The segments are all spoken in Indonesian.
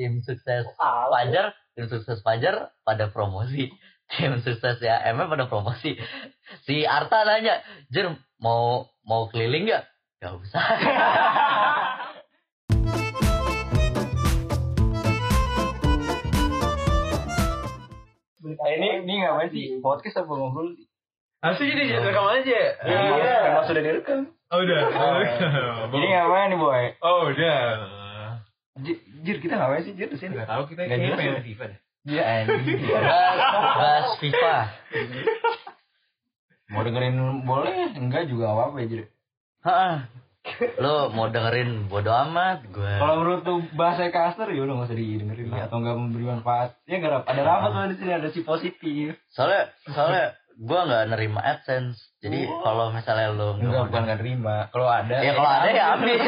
tim sukses Fajar tim sukses Fajar pada promosi tim sukses ya MM pada promosi si Arta nanya Jer mau mau keliling nggak Gak usah Eh, ini ini ngapain sih? Podcast apa ngobrol sih? Asli jadi rekam aja. Iya. Emang sudah direkam. Oh udah. Jadi ngapain nih boy? Oh udah. Jir kita ngapain sih Jir di sini? Gak tahu kita Nggak kayaknya jelas pengen ya. FIFA deh. Iya anjing. bahas, bahas FIFA Mau dengerin boleh? Enggak juga apa apa ya Jir. Lo mau dengerin bodo amat gue Kalau menurut tuh bahasa kasar ya udah nggak usah didengerin lah atau nggak memberi manfaat. Ya nggak ada rapat tuh di sini ada si positif. soalnya soalnya gue nggak nerima adsense jadi kalau misalnya lo nggak bukan nggak terima. Kalau ada ya kalau ada ya ambil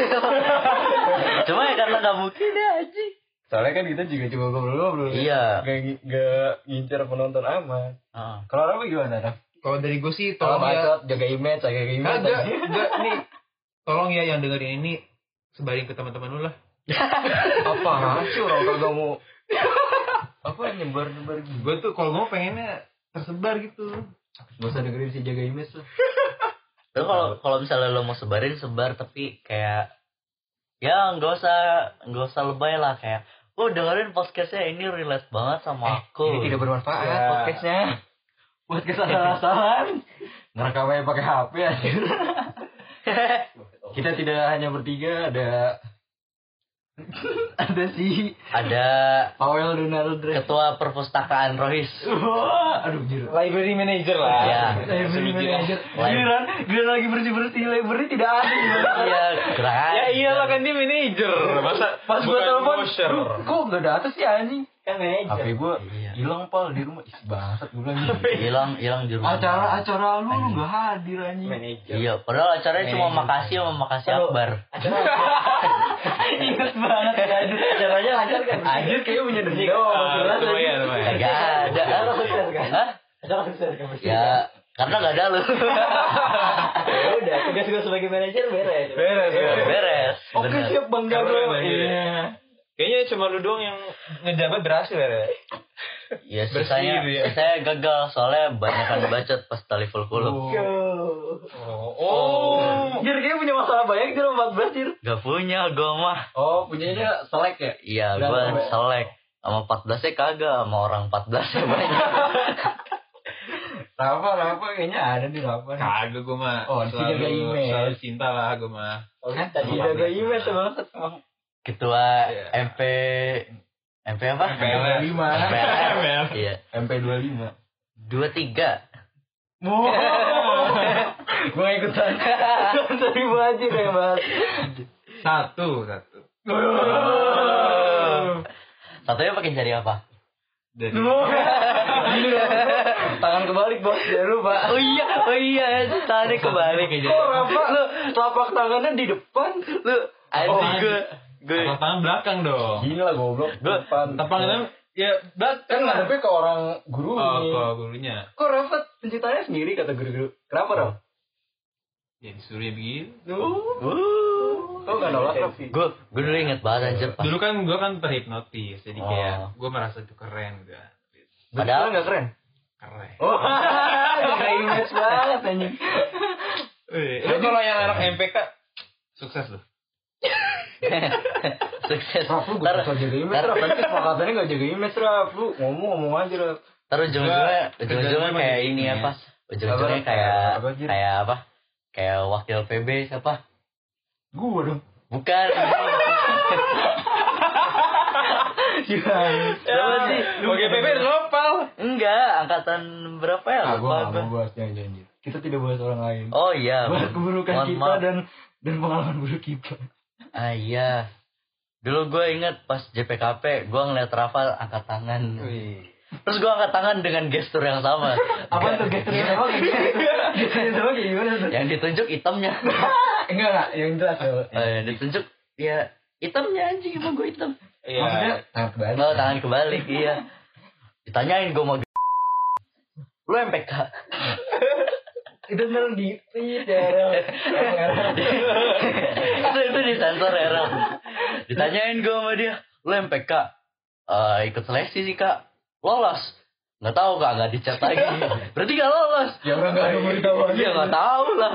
cuma ya karena nggak mungkin ya aja Soalnya kan kita juga cuma ngobrol-ngobrol. Iya. Gak, gak ngincer penonton amat. Heeh. Kalau Rafa gimana Raf? Kalau dari gue sih Kalau tolong ya. bacot, jaga image, jaga image. Enggak, enggak nih. Tolong ya yang dengerin ini sebarin ke teman-teman lu lah. Apa sih orang kagak mau apa nyebar nyebar gitu. Gue tuh kalau mau pengennya tersebar gitu. Gak usah dengerin si jaga image lah. Lo kalau kalau misalnya lo mau sebarin sebar tapi kayak ya nggak usah nggak usah lebay lah kayak oh dengerin podcastnya ini relate banget sama aku Ini tidak bermanfaat Ya. podcastnya. Podcast asal-asalan. Ngerekamnya pakai HP aja. Kita tidak hanya bertiga, ada ada si ada Powell Donald ketua perpustakaan Rohis aduh jir. Library manager lah. Iya. Library manager. Giliran, giliran lagi bersih-bersih library tidak ada. iya gerak Ya iyalah kan dia manager. Masa Pas gua telepon, bosher. "Duh, kok gak ada atas sih anjing? kan manajer. HP gua Iya. hilang pal di rumah. Ih, bangsat gue bilang hilang hilang di rumah Acara acara lu lu gak hadir anjing. Manajer. iya padahal acaranya cuma makasih sama makasih akbar Ingat banget acaranya lancar kan? Anjir kayaknya punya dendam. Anjing. lumayan, lumayan. Gak ada? Hah? Ya karena gak ada lu Ya udah, tugas gue sebagai manajer beres. Beres, beres. beres Oke bener. siap Bang Jago. Iya. Kayaknya cuma lu doang yang ngejabat berhasil ya. ya Bersih sisanya gitu ya. saya gagal soalnya banyak kan bacot pas tali full Yo. Oh. oh. Jir kayaknya punya masalah banyak Jir 14 Jir. gak punya gue mah Oh punyanya selek ya? iya gue selek sama 14 nya kagak sama orang 14 nya banyak Rafa, Rafa kayaknya ada nih Rafa. Kagak gue mah. Oh, si jaga image. Selalu cinta lah gue mah. Kan tadi Jaga image banget. ketua Iya. MP MP apa MPLS. MP5. MPLS. iya MP25. dua tiga Wow. Gue ikutan. Terima aja deh mas. Satu, satu. satunya pakai jari apa Dari Tangan kebalik bos, jangan lupa. oh iya oh iya tadi kebalik aja Kok Rafa lu telapak tangannya di depan? lu anjing gue gue Tepuk tangan belakang dong. Gini lah goblok. Depan. Tepuk tangan ya kan belakang lah. ngadepnya ke orang guru Oh, ke gurunya. Kok Rafa penciptanya sendiri kata guru-guru? Kenapa Rafa? Ya disuruh ya begini. Tuh. Kok gak nolak Rafi? gue gue dulu inget banget anjir Dulu kan gue kan terhipnotis, jadi Oh. kayak gue merasa itu keren kan. Padahal- Betul gak keren? Keren. Oh, jaga image banget anjing. Eh, lu kalau yang anak MPK sukses loh. sukses Raf, lu gak jaga image, Raf. Nanti kesepakatannya gak jaga image, Raf. Lu ngomong-ngomong aja, Raf. ntar ujung-ujungnya ujung-ujungnya kayak ini apa ujung-ujungnya kayak kayak apa kayak wakil PB siapa Gua dong. bukan? Siapa sih? Oke, PP nopal. enggak angkatan berapa ya Ah, gua lupa gak bahas jangan janji. Kita tidak bahas orang lain. oh iya Bahas keburukan Mohon kita maaf. dan dan pengalaman buruk kita. ah iya dulu gue inget pas JPKP gue ngeliat Rafa angkat tangan terus gue angkat tangan dengan gestur yang sama Apa tuh gesturnya sama kayak gitu? Gesturnya sama kayak gimana tuh? yang ditunjuk hitamnya Enggak enggak, yang jelas ya. Eh, yang ditunjuk ya hitamnya anjing emang gue hitam Maksudnya Iya. tangan kebalik. Oh, tangan kebalik, iya. Ditanyain gue mau Lu MPK. Itu bener di feed ya. Itu itu disensor ya, Ram. Ditanyain gue sama dia, lu MPK. eh, ikut seleksi sih kak lolos nggak tahu kak nggak dicat lagi berarti nggak lolos Ya orang nggak mau ditahu aja. iya nggak tahu lah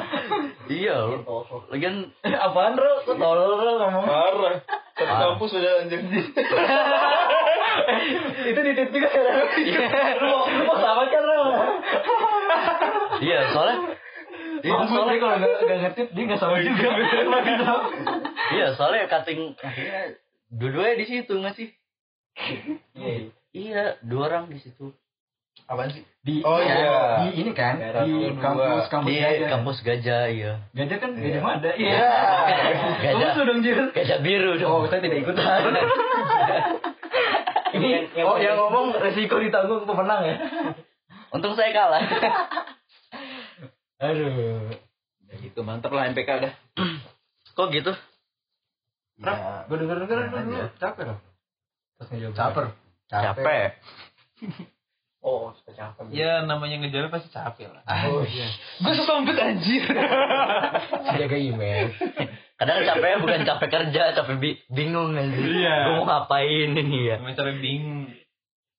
iya lagian Apaan bro? Kok tolol bro ngomong? Parah. Satu Ah. kampus udah anjir. Itu di titik juga ya. Lu mau lu mau sama kan bro? iya soalnya iya Mampus soalnya dia kalau nggak nggak ngetit dia nggak sama juga. Tahu. iya soalnya cutting akhirnya dua-duanya di situ nggak sih Iya. Iya dua orang di situ Apaan sih? Di Oh, iya. Di ini kan Daerah di kampus kampus di gajah. kampus gajah iya Gajah kan gajah mada. Iya. Gajah. Kamu sudah jir. gajah biru dong Oh, saya tidak ikutan. Ini oh yang ngomong resiko ditanggung pemenang ya. untung saya kalah Aduh. Ya gitu mantep lah MPK dah. kok gitu Rap, gue denger denger dulu capek loh. Ngejawab. Caper. Capek Oh, suka capek. Ya namanya ngejalan pasti capek lah. Oh iya. Gue sesompet anjir. Jaga email. kadang capeknya bukan capek kerja capek bi- bingung aja Iya. gue mau ngapain ini ya Emang capek bingung.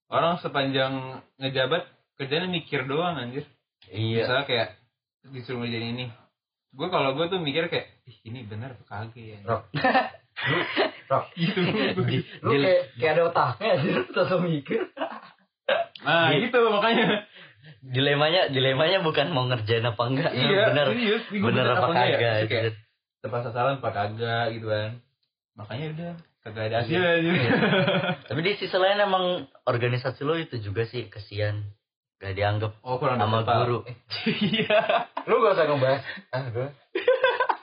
Orang sepanjang ngejabat kerjanya mikir doang anjir. iya Misalnya kayak disuruh ngerjain ini. Gue kalau gue tuh mikir kayak, ih ini bener apa kagak ya? Rok. Gitu. Lu kayak kayak ada otaknya aja langsung mikir. Nah gitu makanya. dilemanya dilemanya bukan mau ngerjain apa enggak Iya, bener serius. Gua bener apa enggak ya? kagak anjir. tepat sasaran apa kagak gitu kan. Makanya udah kagak ada hasilnya anjir. tapi di sisi lain emang organisasi lo itu juga sih kesian gak dianggap Oh kurang sama guru Iya. Lu gak usah ngebahas. Ah, gue.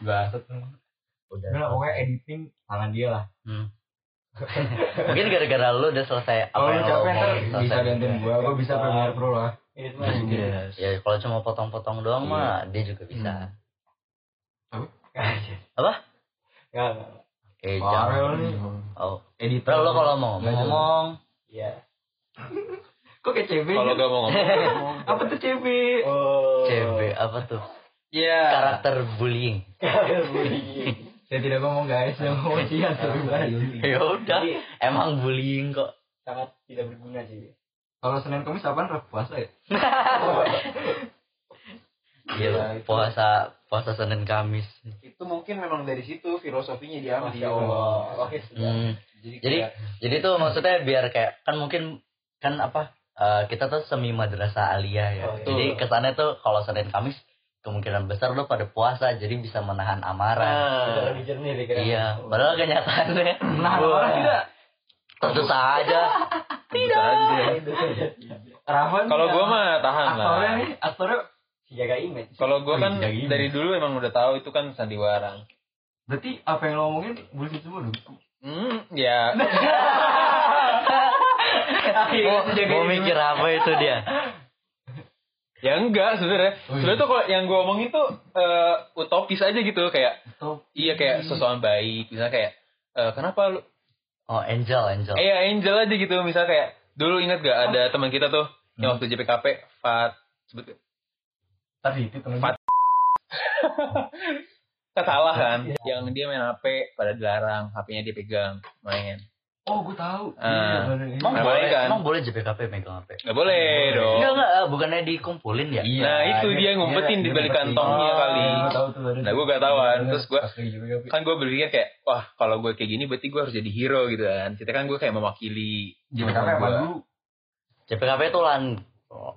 Bahas udah Udah pokoknya editing tangan dia lah. Hmm. mungkin gara-gara lu udah selesai apa yang lo mau bisa gantiin gua, gua bisa Premiere Pro lah. Ini tuh Iya. ya kalau cuma potong-potong doang Iya. mah dia juga bisa Apa? apa Enggak, enggak. eh jangan nih. oh Editor. Lo kalau mau ngomong Iya. Kok kayak CB? Kalau gak mau ngomong. Apa tuh CB? Oh. CB apa tuh Iya. karakter bullying Saya tidak ngomong guys, yang tapi bukan Yunti. ya udah emang bullying kok Sangat tidak berguna sih. Kalau Senin Kamis apaan? Puasa ya? Iya, puasa puasa Senin Kamis. Itu mungkin memang dari situ filosofinya diambil. Masya Allah. Oke, sudah. Hmm. Jadi, Jadi kayak, jadi tuh maksudnya biar kayak kan mungkin kan apa eh, kita tuh semi madrasah aliyah ya. Oh, iya. Jadi kesannya tuh kalau Senin Kamis kemungkinan besar lo pada puasa jadi bisa menahan amarah. Sudah lebih jernih pikiran. Iya, padahal kenyataannya Nah, wah, orang tidak. tentu saja. tidak. Kalau gua mah tahan lah. Aktornya nih, aktornya Jaga image. Kalau gua kan Iya, gini. dari dulu emang udah tahu itu kan sandiwara. Berarti apa yang lo omongin bullshit semua dong? Hmm, ya. Mau, mau mikir apa itu dia? Ya enggak sebenarnya. Oh, iya. Sebenarnya tuh kalau yang gua omongin tuh eh, utopis aja gitu kayak Stop. iya kayak sesuatu baik. Misalnya kayak eh, kenapa lu Oh, Angel, Angel. Eh, ya, Angel aja gitu. Misalnya kayak dulu ingat gak ada teman kita tuh yang waktu JPKP Fat sebut? Tadi itu temen. Fat. Salah kan? Yang dia main HP pada dilarang, HP-nya dia pegang main. Oh, gue tahu. Ah. Iya, bener. Emang Nah, boleh, kan? emang boleh JPKP megang HP? Gak boleh dong. Enggak, enggak, eh, bukannya dikumpulin ya? Iya, Nah, itu dia ngumpetin di balik kantongnya kali. Tuh. ada. Nah, gue gak tahuan. Terus gue kan gue berpikir kayak wah kalau gue kayak gini berarti gue harus jadi hero gitu kan. Kita kan gue kayak mewakili JPKP apa gua. lu? JPKP itu lan oh,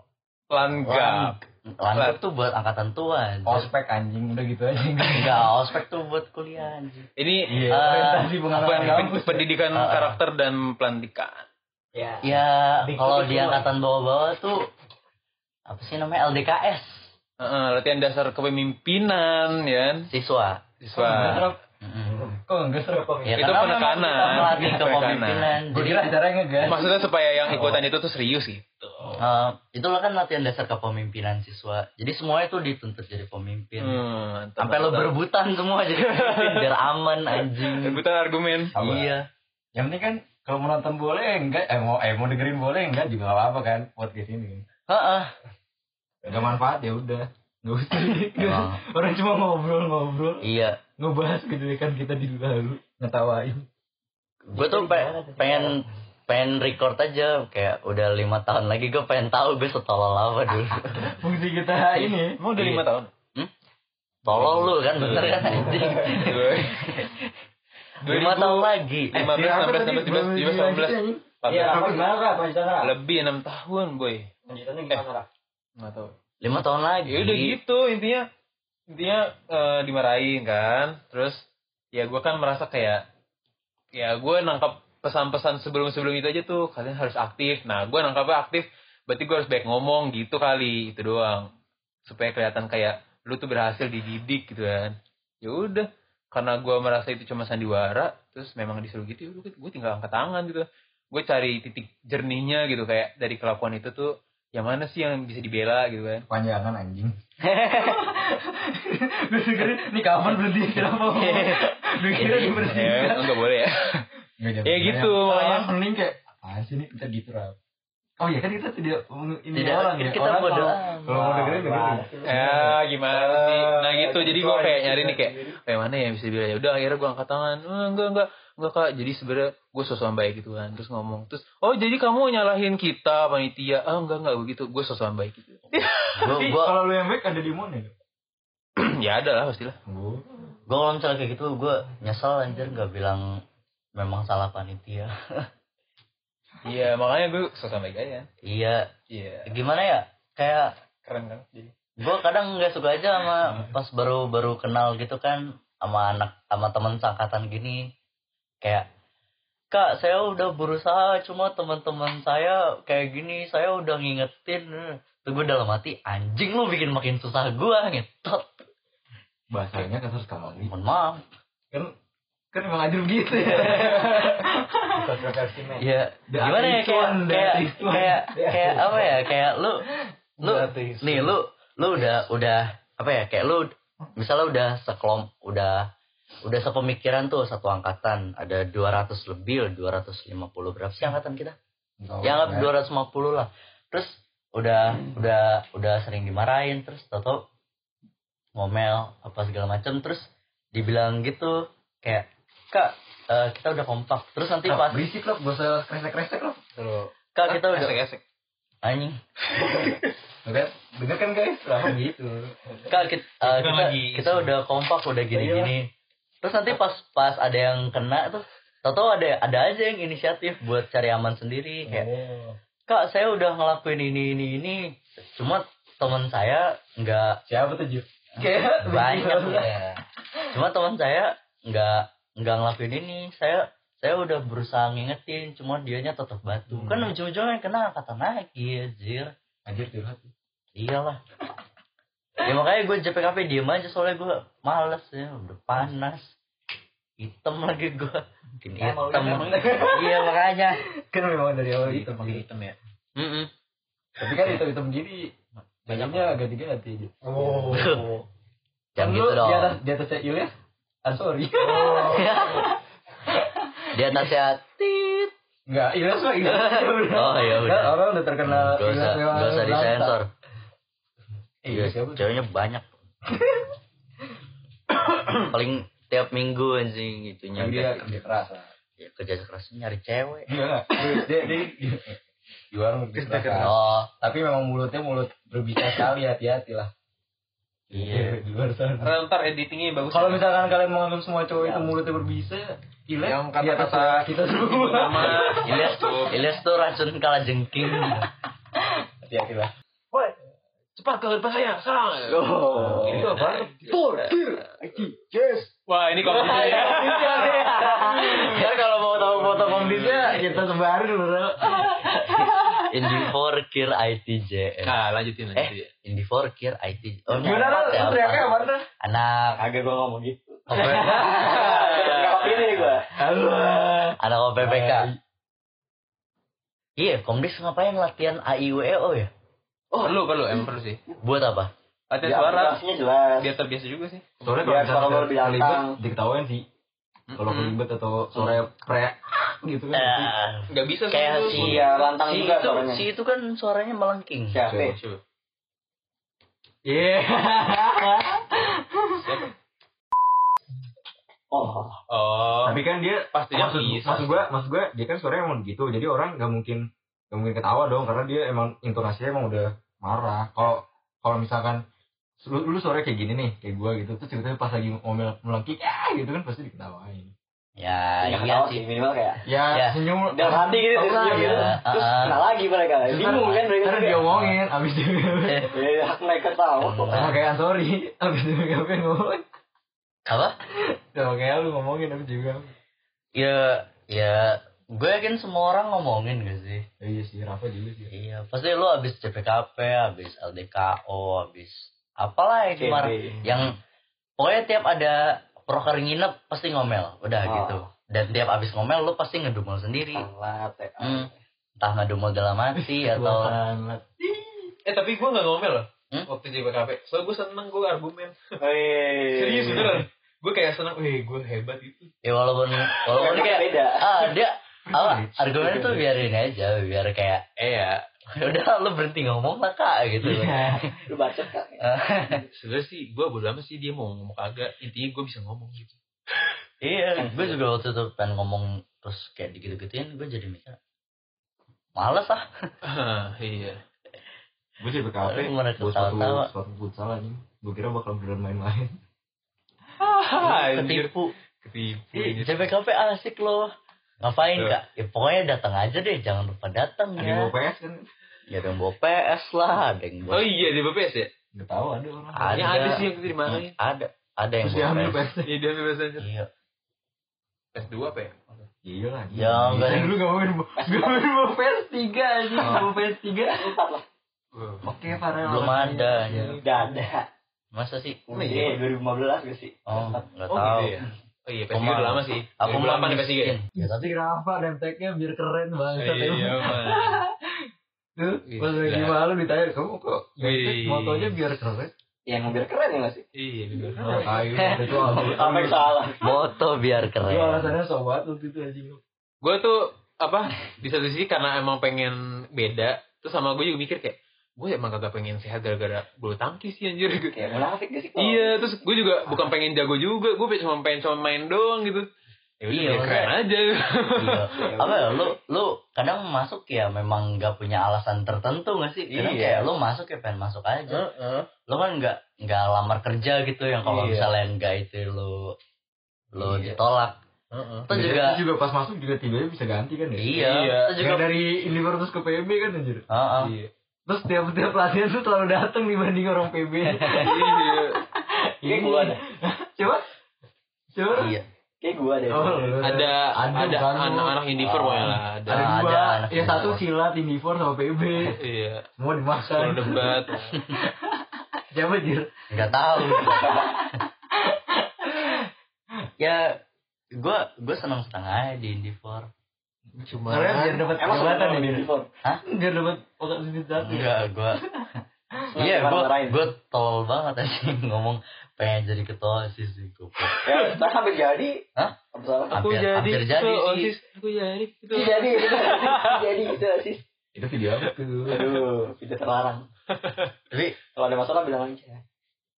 Langgap. lan tuh buat angkatan tua. anjir. Ospek anjing, udah gitu aja. Enggak, ospek tuh buat kuliah anjir. Ini Iya, Eh, orientasi apa pengalaman yang kampus. pendidikan Ah. karakter dan pelantikan. Ya. Ya, kalau di angkatan bawah-bawah tuh apa sih namanya LDKS Heeh, latihan dasar kepemimpinan ya kan? siswa. siswa. Kok enggak serap? Ya, Itu penekanan. melatih Itu kepemimpinan. Gue Jadi kira acaranya ngegas. Maksudnya supaya yang ikutan itu tuh serius gitu. Eh, itulah kan latihan dasar kepemimpinan siswa. Jadi semuanya tuh dituntut jadi pemimpin. Hmm, Sampai lo berebutan semua jadi pemimpin biar aman anjing. rebutan argumen. Apa? Iya. Yang penting kan kalau mau nonton boleh enggak eh mau eh mau dengerin boleh enggak juga gak apa-apa kan podcast ini. Heeh. Gak manfaat ya udah. Gak usah. Emang. Orang cuma ngobrol-ngobrol, Iya. ngebahas gitu kan kita di lalu ngetawain. Gue tuh pe- pengen pengen record aja kayak udah lima tahun lagi gue pengen tahu gue setolol apa dulu Fungsi kita ini. Emang udah Iya. lima tahun? tolol lu kan bener kan anjing lima tahun lagi Lima belas, enam belas, enam belas, tujuh belas, tujuh belas, belas, Iya, belas. apa gimana Ra. Lebih enam tahun, boy. Gimana Ra? Nggak tahu. lima tahun lagi Ya udah gitu intinya intinya eh, dimarahin kan. Terus ya gue kan merasa kayak ya gue nangkap pesan-pesan sebelum-sebelum itu aja tuh kalian harus aktif. Nah gue nangkapnya aktif berarti gue harus baik ngomong gitu kali itu doang supaya kelihatan kayak lu tuh berhasil dididik gitu kan. Ya udah karena gue merasa itu cuma sandiwara terus memang disuruh gitu ya gue tinggal angkat tangan gitu gue cari titik jernihnya gitu kayak dari kelakuan itu tuh yang mana sih yang bisa dibela gitu kan Panjangan anjing. Gue dengerin, nih kapan berhenti? Kenapa? Gue kira ya, diberhentikan. enggak boleh ya. Ya gitu, makanya. Malah mending kayak, apaan sih nih? Kita gitu, Ra. Oh iya kan kita tidak ini Tidak, orang ya. kita Orang bodo kalau- mau dengerin dengerin. Ya, gimana sih? Nah gitu, jadi gue kayak nyari nih kayak, kayak mana ya yang bisa bilang ya udah akhirnya gue angkat tangan, "Eh, enggak enggak enggak kak, jadi sebenarnya gue sosok baik gitu kan, terus ngomong, terus oh jadi kamu nyalahin kita panitia, ah enggak enggak begitu, gue sosok baik gitu. gue kalau lu yang baik ada di mana? ya ada lah pastilah. Oh. gue kalau misalnya kayak gitu gue nyesel anjir nggak bilang memang salah panitia. Iya makanya gue sosok baik aja. iya. Iya, gimana ya? Kayak keren kan? Jadi. gue kadang nggak suka aja sama pas baru baru kenal gitu kan sama anak sama teman sangkatan gini. Kayak kak saya udah berusaha cuma teman-teman saya kayak gini saya udah ngingetin. Tuh gue dalam hati anjing lu bikin makin susah gue ngetot. Bahasanya kan harus sekali. mohon maaf. Kan kan emang adil begitu ya. Kontroversi ya gimana ya kayak kayak kayak kayak apa ya kayak lu lu nih lu lu udah udah apa ya kayak lu misalnya udah sekelom udah udah sepemikiran tuh satu angkatan ada 200 lebih 250 berapa sih angkatan kita? Ya anggap 250 lah. Terus udah udah udah sering dimarahin terus tau ngomel apa segala macam terus dibilang gitu kayak kak eh, kita udah kompak terus nanti pas berisik loh, gak usah kresek-kresek loh. terus kak kita udah esek-esek. anjing denger kan guys, lah gitu. kak kita, Kita eh, kita, lagi kita udah kompak udah gini-gini terus nanti pas pas ada yang kena tuh tau ada ada aja yang inisiatif buat cari aman sendiri kayak Oh. kak saya udah ngelakuin ini ini ini cuma teman saya nggak Siapa tuh Ju? Kayak banyak ya cuma teman saya nggak nggak ngelakuin ini saya saya udah berusaha ngingetin cuma dianya tetap batu Hmm. kan ujung-ujungnya kena kata lagi anjir Anjir curhat. iyalah ya makanya gue JPKP diem aja soalnya gue males ya udah panas hitam lagi gue Emang hitam iya makanya Kan memang dari awal itu. hitam ya. Mm-mm. Tapi kan hitam-hitam gini banyaknya ganti-ganti. Oh. jangan Kan gitu lu dong Di atas di atasnya Ilyas. Ah sorry. di atasnya tit Enggak, Ilyas mah Ilyas. oh ya udah Kan orang udah terkenal gak usah gak usah disensor Eh, Ilyas siapa? ceweknya banyak paling tiap minggu anjing itunya dia dia keras lah. ya, kerja kerasnya nyari cewek Iya? Dia dia di warung dia keras. oh Tapi memang mulutnya mulut berbisa sekali hati-hati lah. Iya Di luar sana. Karena ntar editingnya bagus. Kalau misalkan kalian menganggap semua cowok itu mulutnya berbisa, Ilyas Yang di atas kata-kata kita semua. nama Ilyas Ilyas tuh racun kala jengking Hati-hati lah. cepat ke bahaya serang. Oh. Ini tuh apa? Yes. Wah ini kompetisi ya. Ya kalau mau tahu foto komdisnya kita sebarin bro. Indi Forkir ITJN Nah lanjutin eh lanjutin. Indi Forkir IT oh Gimana ya, teriaknya empat. mana? anak Agak gua ngomong gitu. Gak pilih gua. Halo. anak OPPK iya komdis ngapain latihan AIWO ya Oh perlu perlu emang perlu sih. buat apa Latihan Ya, suara jelas. biar terbiasa juga sih. Soalnya kalau misalnya lebih diketawain sih. Kalau kelibet atau suaranya pre gitu kan. Eh, Nggak bisa sih. kayak si Iya, lantang si juga itu suaranya. si itu kan suaranya melengking Siapa? Siapa? Iya. Oh, Oh. Tapi kan dia pastinya maksud, bisa. maksud gua maksud gua dia kan suaranya emang gitu jadi orang nggak mungkin nggak mungkin ketawa dong karena dia emang intonasinya emang udah marah kalau kalau misalkan lu, lu suaranya kayak gini nih kayak gua gitu terus tiba-tiba pas lagi ngomel melengking ya gitu kan pasti diketawain Ya, nggak iya ketawa sih. sih minimal kayak ya, Ya. senyum dalam hati gitu terus lah, gitu. ya. Terus Ah. kenal lagi mereka. Bingung kan mereka juga. diomongin abis itu Ya, hak mereka tahu. Hmm. sama kayak Antori abis itu apa ngomong Apa? sama kayak lu ngomongin abis juga Ya, ya gue yakin semua orang ngomongin gak sih? Ya, iya sih Rafa juga sih Iya, pasti lu habis CPKP, habis LDKO, habis apalah yang CB. kemarin yang pokoknya tiap ada proker nginep pasti ngomel, udah Oh. gitu. Dan tiap habis ngomel lu pasti ngedumel sendiri. Sangat ya. Hmm. Entah ngedumel dalam hati atau. Eh tapi gue gak ngomel loh. Hmm? Waktu di BKP. Soalnya gue seneng gue argumen. Serius beneran. Gue kayak seneng. Wih gue hebat itu. ya walaupun walaupun kayak beda. ah dia apa argumen itu biarin aja biar kayak eh ya udah lu berhenti ngomong lah kak gitu Iya. Lu bacot kan? Sebenernya sih gue bodo amat sih dia mau ngomong kagak. Intinya gue bisa ngomong gitu. iya gue juga waktu itu pengen ngomong terus kayak dikit-dikitin gue jadi mikir males ah iya. Gue sih BKP Mana buat suatu, suatu futsal aja. Gue kira bakal beneran main-main. Ketipu Ketipu. JPKP asik loh ngapain Tuh. kak ya pokoknya datang aja deh jangan lupa datang Ada yang ya bawa PS kan? ya ada yang bawa PS lah ada yang Oh bawa iya di BPS ya? Gak tahu ada orang. Ada. Yang ada sih yang itu dimarahin. ada ada yang Terus bawa PS PS. Iya dia ambil bahasa anjir. iya S2 apa ya? Iya lah. Ya, enggak ada. Dulu gak mau main Gak mau main bawa PS 3 aja. Bawa PS 3. Empat lah. Oke Farel. belum ada ya. Gak ada. masa sih Oh iya, 2015 gak sih? oh nggak Oh tahu gitu ya? Oh iya, PS3 Aku mah- udah lama sih. aku mah 2008 ya PS3 ya? ya tapi Rafa nemteknya biar keren banget. Iya, man. Tuh, pas Gila. lagi malu ditanya, kamu kok motonya biar keren? Yang biar keren ya gak sih? Iya, bener. Oh, kayu. Itu. Apa yang salah? moto biar keren alasannya sobat waktu itu anjing. Gue tuh apa di satu sisi karena emang pengen beda terus sama gue juga mikir kayak gue emang kagak pengen sehat gara-gara bulu tangkis sih anjir gitu. Kayak munafik gak sih? kalau- Iya, terus gue juga bukan pengen jago juga, gue cuma pengen cuma main doang gitu. Ya udah, Iya, biar keren aja. iya. apa ya lu lu kadang masuk ya memang nggak punya alasan tertentu nggak sih kadang Iya. kayak lu masuk ya pengen masuk aja Heeh. lu kan nggak nggak lamar kerja gitu yang kalau Iya. misalnya enggak itu lu lu Iya. ditolak Heeh. itu juga Terus juga pas masuk juga tiba-tiba bisa ganti kan ya? iya Iya. itu juga dari Univer terus ke PB kan anjir. Heeh. Iya. Terus tiap tiap latihan tuh selalu datang dibanding orang PB. Iya. Kayak gua ada. Coba. Coba. iya Kayak gua deh. Oh, Ada ada anak-anak Indiver pokoknya lah. Ada. Ada Ah, dua. ada anak ya satu silat Indifor sama PB. Iya. Kalau dimakan. debat. Siapa jir? nggak tahu ya gua gua senang senang aja di Indifor Cuma Karena biar dapat jabatan ya. di Jir? Divor? Biar dapat otak sendiri satu. enggak gua iya gua gua tolol banget aja ngomong pengen jadi ketua osis sih gua Ya, nah sampai jadi. Hah? Aku Hampir- jadi hampir jadi. OSIS. Aku jadi ketua Iya, jadi, jadi gitu sih. Itu video apa tuh? Aduh, tidak terlarang. tapi Kalau ada masalah bilang aja.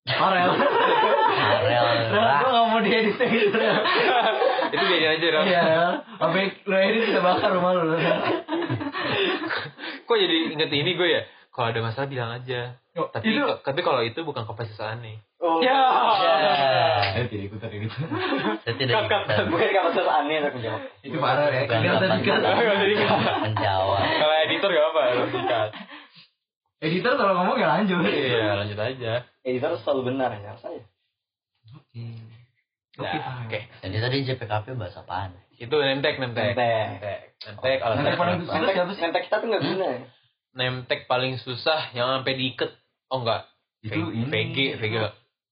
Farel. Karel Rel, gua gak mau diedit gitu. Itu biarin aja Ram. Iya, Rel. Sampai lu edit kita bakar rumah lu. Kok jadi inget ini gue ya? Kalau ada masalah bilang aja. Tapi itu tapi kalau itu bukan kapasitas aneh. Oh, Ya. Eh, tidak ikutan gitu. saya tidak ikutan Bukan kapasitas aneh aku menjawab. Itu parah ya. Tadi kan. kapasitas menjawab Kalau editor gak apa, harus dikat. Editor kalau ngomong ya lanjut. Iya, lanjut aja. Editor selalu benar ya, saya. Nah, oke. jadi tadi JPKP bahas apaan Itu nemtek, nemtek. Nemtek. Nemtek. Nemtek, alasan Nemtek paling susah. Sih? nentek kita tuh nggak guna ya. Nemtek paling susah yang sampai diikat. Oh enggak. Itu ini. VG, VG.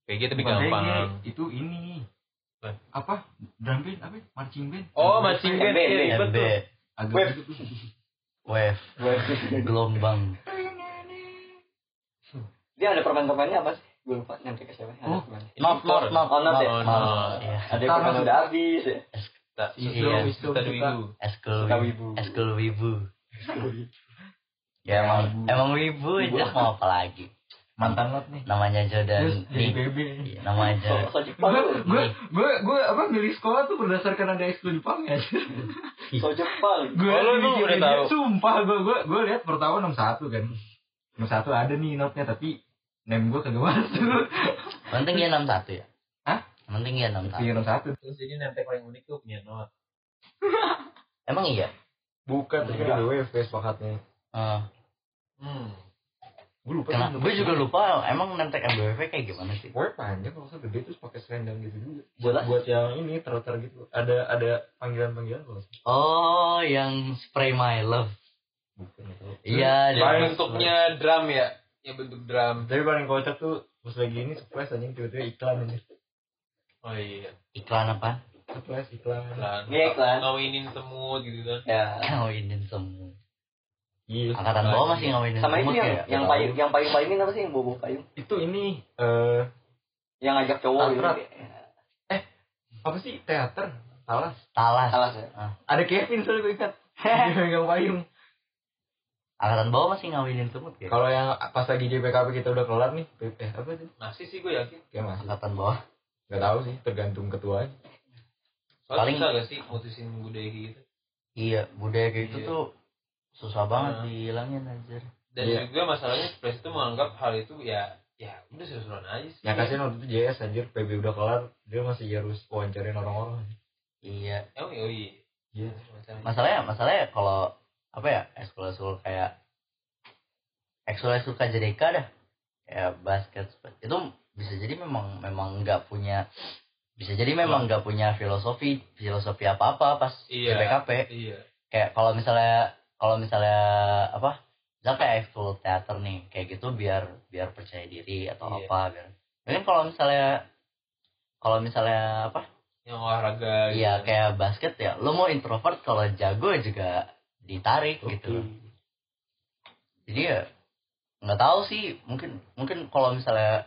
VG tapi gampang. Itu ini. Apa? Apa? Drum band apa? Marching band. Oh, marching band. Iya. Agak Wave. wave gelombang Dia ada permain-permainnya apa sih? Gue lupa nentek ke siapa. Ada Oh. not not not Oh, not ya? Oh, not. not. Iya. Ada yang permain udah habis ya. Iya. iya. Eskul wibu. eskul wibu ya emang emang wibu aja mau apa lagi mantan lot nih namanya Jordan jadi nih BB Iya, namanya gue gue gue apa milih sekolah tuh berdasarkan ada ekskul Jepang ya So Jepang. gue Oh, udah tahu? sumpah gue gue gue lihat pertama 61 kan 61 ada nih notnya tapi name gue kagak masuk penting ya 61 ya Hah? penting ya 61 iya 61 Terus jadi nanti paling unik tuh punya not. emang iya bukan tapi Enggak. ada WF sepakatnya Eh, Hmm. gue lupa kena, gue juga lupa emang nemtek MBWP kayak gimana sih Pokoknya panjang kalau usah gede terus pakai selendang gitu juga. Buat Jelas. buat yang ini ter-ter gitu. Ada ada panggilan-panggilan kalau nggak salah. oh yang spray my love bukan ya, tahu. iya bentuknya drum ya. Yang bentuk drum. Tapi paling kocak tuh pas lagi ini surprise anjing tiba-tiba iklan aja. Oh iya. iklan apa Surprise iklan. Iklan. Iya, iklan. Ngawinin semut gitu kan. Ya. ngawinin semua Iya. angkatan bawah masih ngawinin Sama itu semut yang ya yang payung yang payung payungin apa sih yang bobo payung? Itu ini eh Yang ngajak cowok gitu. Astrat. apa sih teater? Talas. talas Salah ya. Ada Kevin soalnya gue ingat. Dia megang payung. Angkatan bawah masih ngawinin semut ya Kalau yang pas lagi JPKP kita udah kelar nih, eh apa sih? Masih sih gue yakin. Kayak masih. angkatan bawah Gak tahu sih, tergantung ketua aja. Soalnya Paling- gak sih mutusin budaya kayak gitu. iya budaya kayak gitu Iya. tuh susah banget Nah. dihilangin anjir Dan Iya. juga masalahnya Surprise itu menganggap hal itu ya ya udah seru-seruan aja sih. Yang kasihan waktu itu JS anjir, PB udah kelar, dia masih harus wawancarin orang-orang. iya Oh iya. oh iya. Iya. Masalahnya masalahnya kalau apa ya ekskul ekskul kayak ekskul ekskul KJDK dah kayak basket itu bisa jadi memang memang nggak punya bisa jadi memang nggak punya filosofi filosofi apa apa pas Iya. BPKP Iya. kayak kalau misalnya kalau misalnya apa misalnya kayak ekskul teater nih kayak gitu biar biar percaya diri atau Iya. apa biar mungkin kalau misalnya kalau misalnya apa Yang olahraga gitu. Iya kayak basket ya. Lo mau introvert kalau jago juga ditarik gitu. Jadi ya nggak tahu sih. Mungkin mungkin kalau misalnya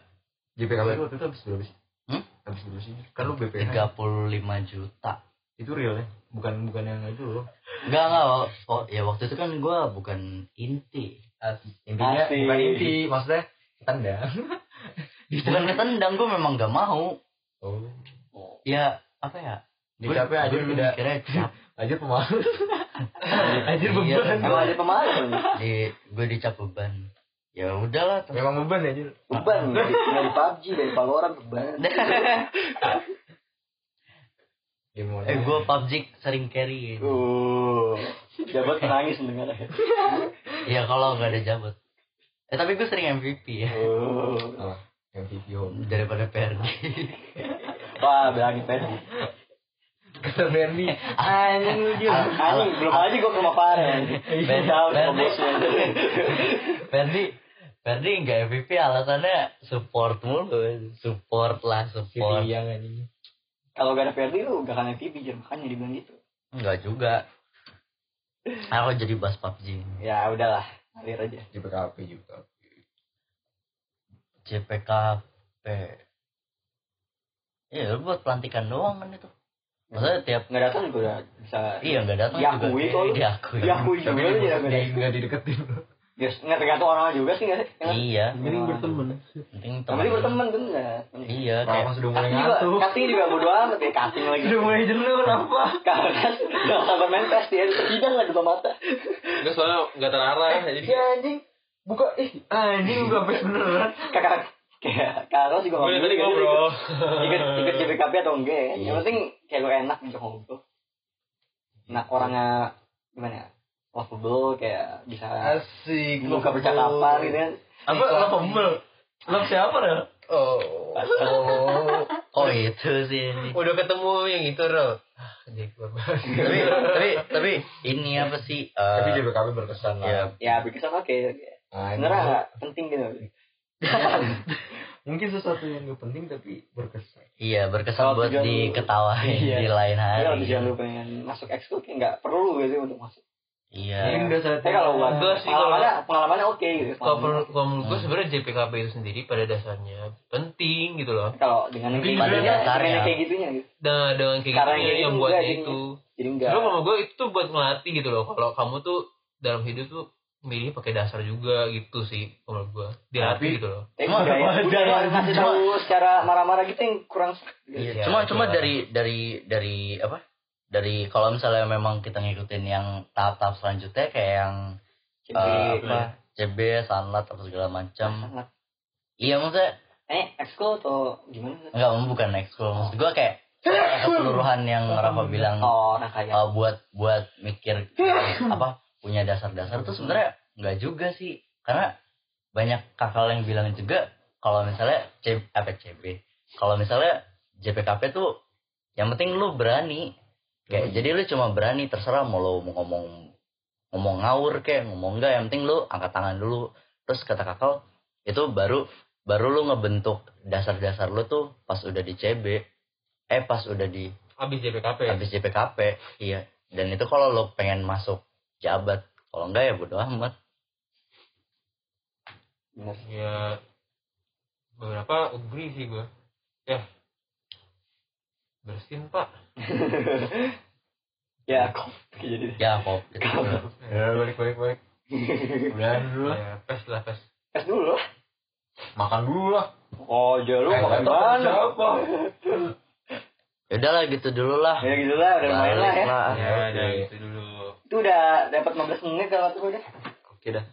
JPKP itu waktu itu habis berapa sih? Hmm? Habis berapa sih? Kan lu BPH. 35 juta. Itu real ya? Bukan bukan yang itu loh. Enggak enggak. Oh, oh, ya waktu itu kan gue bukan inti. Intinya Asik. bukan inti, maksudnya tendang. Bukan ketendang gue memang gak mau. Oh. Ya apa ya? Dicapek aja mikirnya cap. Aja pemalu. Anjir Iya, beban. Emang ada pemalu. Di gue dicap beban. Ya udahlah. terus. Memang beban anjir. Beban dari, dari PUBG dari Valorant beban. Eh gue PUBG sering carry. Uh, jabat nangis mendengar. Ya kalau nggak ada jabut. Eh tapi gue sering MVP ya. Uh, Salah. MVP home. daripada PRD. wah bilangin Ferdi. Kata Bernie. Anjing lu dia. Anjing belum aja gua ke rumah Farel. Sama Ferdi. Ferdi Ferdi nggak MVP alasannya support mulu support lah support Yang anjing. Kalau gak ada Ferdi lu gak akan MVP Jar. makanya dibilang gitu. Enggak juga aku jadi bas PUBG Ya udahlah, ngalir aja. JPKP juga. JPKP Iya lu buat pelantikan doang kan itu Maksudnya tiap Nggak datang juga bisa. Iya nggak datang Diakui kok. Diakui Diakui juga ya. di, nggak dideketin. Ya, nggak tergantung orang juga sih nggak sih? Ya nggak? Iya Mending berteman. Penting Yang penting berteman bener. Iya kayak sudah mulai ngantuk. cutting juga bodo amat ya, cutting lagi. Sudah mulai jenuh kenapa? Karena kan udah sabar main PES dia, terhidang lah di depan mata. Enggak soalnya nggak terarah jadi Ya anjing. Buka ih anjing buka beneran. Kakak kayak Carlos juga gue tadi gitu, ngobrol. ikut ikut JBKP atau enggak ya. Yang penting kayak lu enak gitu ngobrol. Nah orangnya gimana ya? Lovable kayak bisa Asik. buka percakapan gitu kan. Apa lo humble? Lo siapa ya? Oh. Oh itu sih ini. Udah ketemu yang itu, Ro. Ah, Jadi gue tapi tapi tapi ini apa sih eh, Tapi JPKP berkesan lah. ya Ya berkesan oke. Nah, ini Sebenarnya nggak penting gitu. mungkin sesuatu yang gak penting tapi berkesan. iya berkesan Kalau buat diketawain Iya. di lain Tapi kalau hari tujuan lu pengen masuk ekskul kayak nggak perlu gitu untuk masuk. iya Ini udah saatnya. Tapi kalau buat Enggak sih, kalau- pengalamannya pengalamannya oke gitu. kalau menurut kalau menurut gue sebenarnya JPKB itu sendiri pada dasarnya penting gitu loh. Kalau dengan yang pada gitunya, dasarnya. kayak gitunya gitu. Nah, dengan kayak gitu yang kayak yang buatnya enggak, itu. Jadi enggak. Sebenarnya kalau gue itu tuh buat ngelatih gitu loh. Kalau kamu tuh dalam hidup tuh milih pakai dasar juga gitu sih gua. Dilatih Tapi- gitu loh. budaya, budaya ngasih cuma- tahu secara marah-marah gitu yang kurang Iya, Iya, cuma cuma dari dari dari apa? Dari kalau misalnya memang kita ngikutin yang tahap-tahap selanjutnya kayak yang CB eh, apa? CB, sanlat atau segala macam. Iya maksudnya eh ekskul atau gimana? Enggak bukan ekskul. Maksud gua kayak keseluruhan yang Rafa bilang oh nah kayak eh, buat buat mikir apa punya dasar-dasar tuh sebenarnya nggak juga sih. Karena banyak kakak yang bilang juga kalau misalnya C, apa CB kalau misalnya JPKP tuh yang penting lu berani. Kayak jadi lu cuma berani terserah mau lu mau ngomong ngomong ngawur kayak ngomong enggak yang penting lu angkat tangan dulu. Terus kata kakak itu baru baru lu ngebentuk dasar-dasar lu tuh pas udah di CB eh pas udah di abis JPKP habis JPKP iya. Dan itu kalau lo pengen masuk jabat. Kalau enggak ya bodo amat. Ya beberapa agree sih gua. Ya. Bersin pak. Ya kok jadi. Ya kok gitu. ya balik balik balik. Udahan dulu lah. Ya pes lah pes. Tes dulu lah. Makan dulu lah. Oh jauh lu Eh, makan mana siapa. Ya udahlah gitu dulu lah. Ya gitu lah udah lumayan lah ya. Ya udah gitu dulu itu udah dapat 15 menit kalau gue udah. Oke dah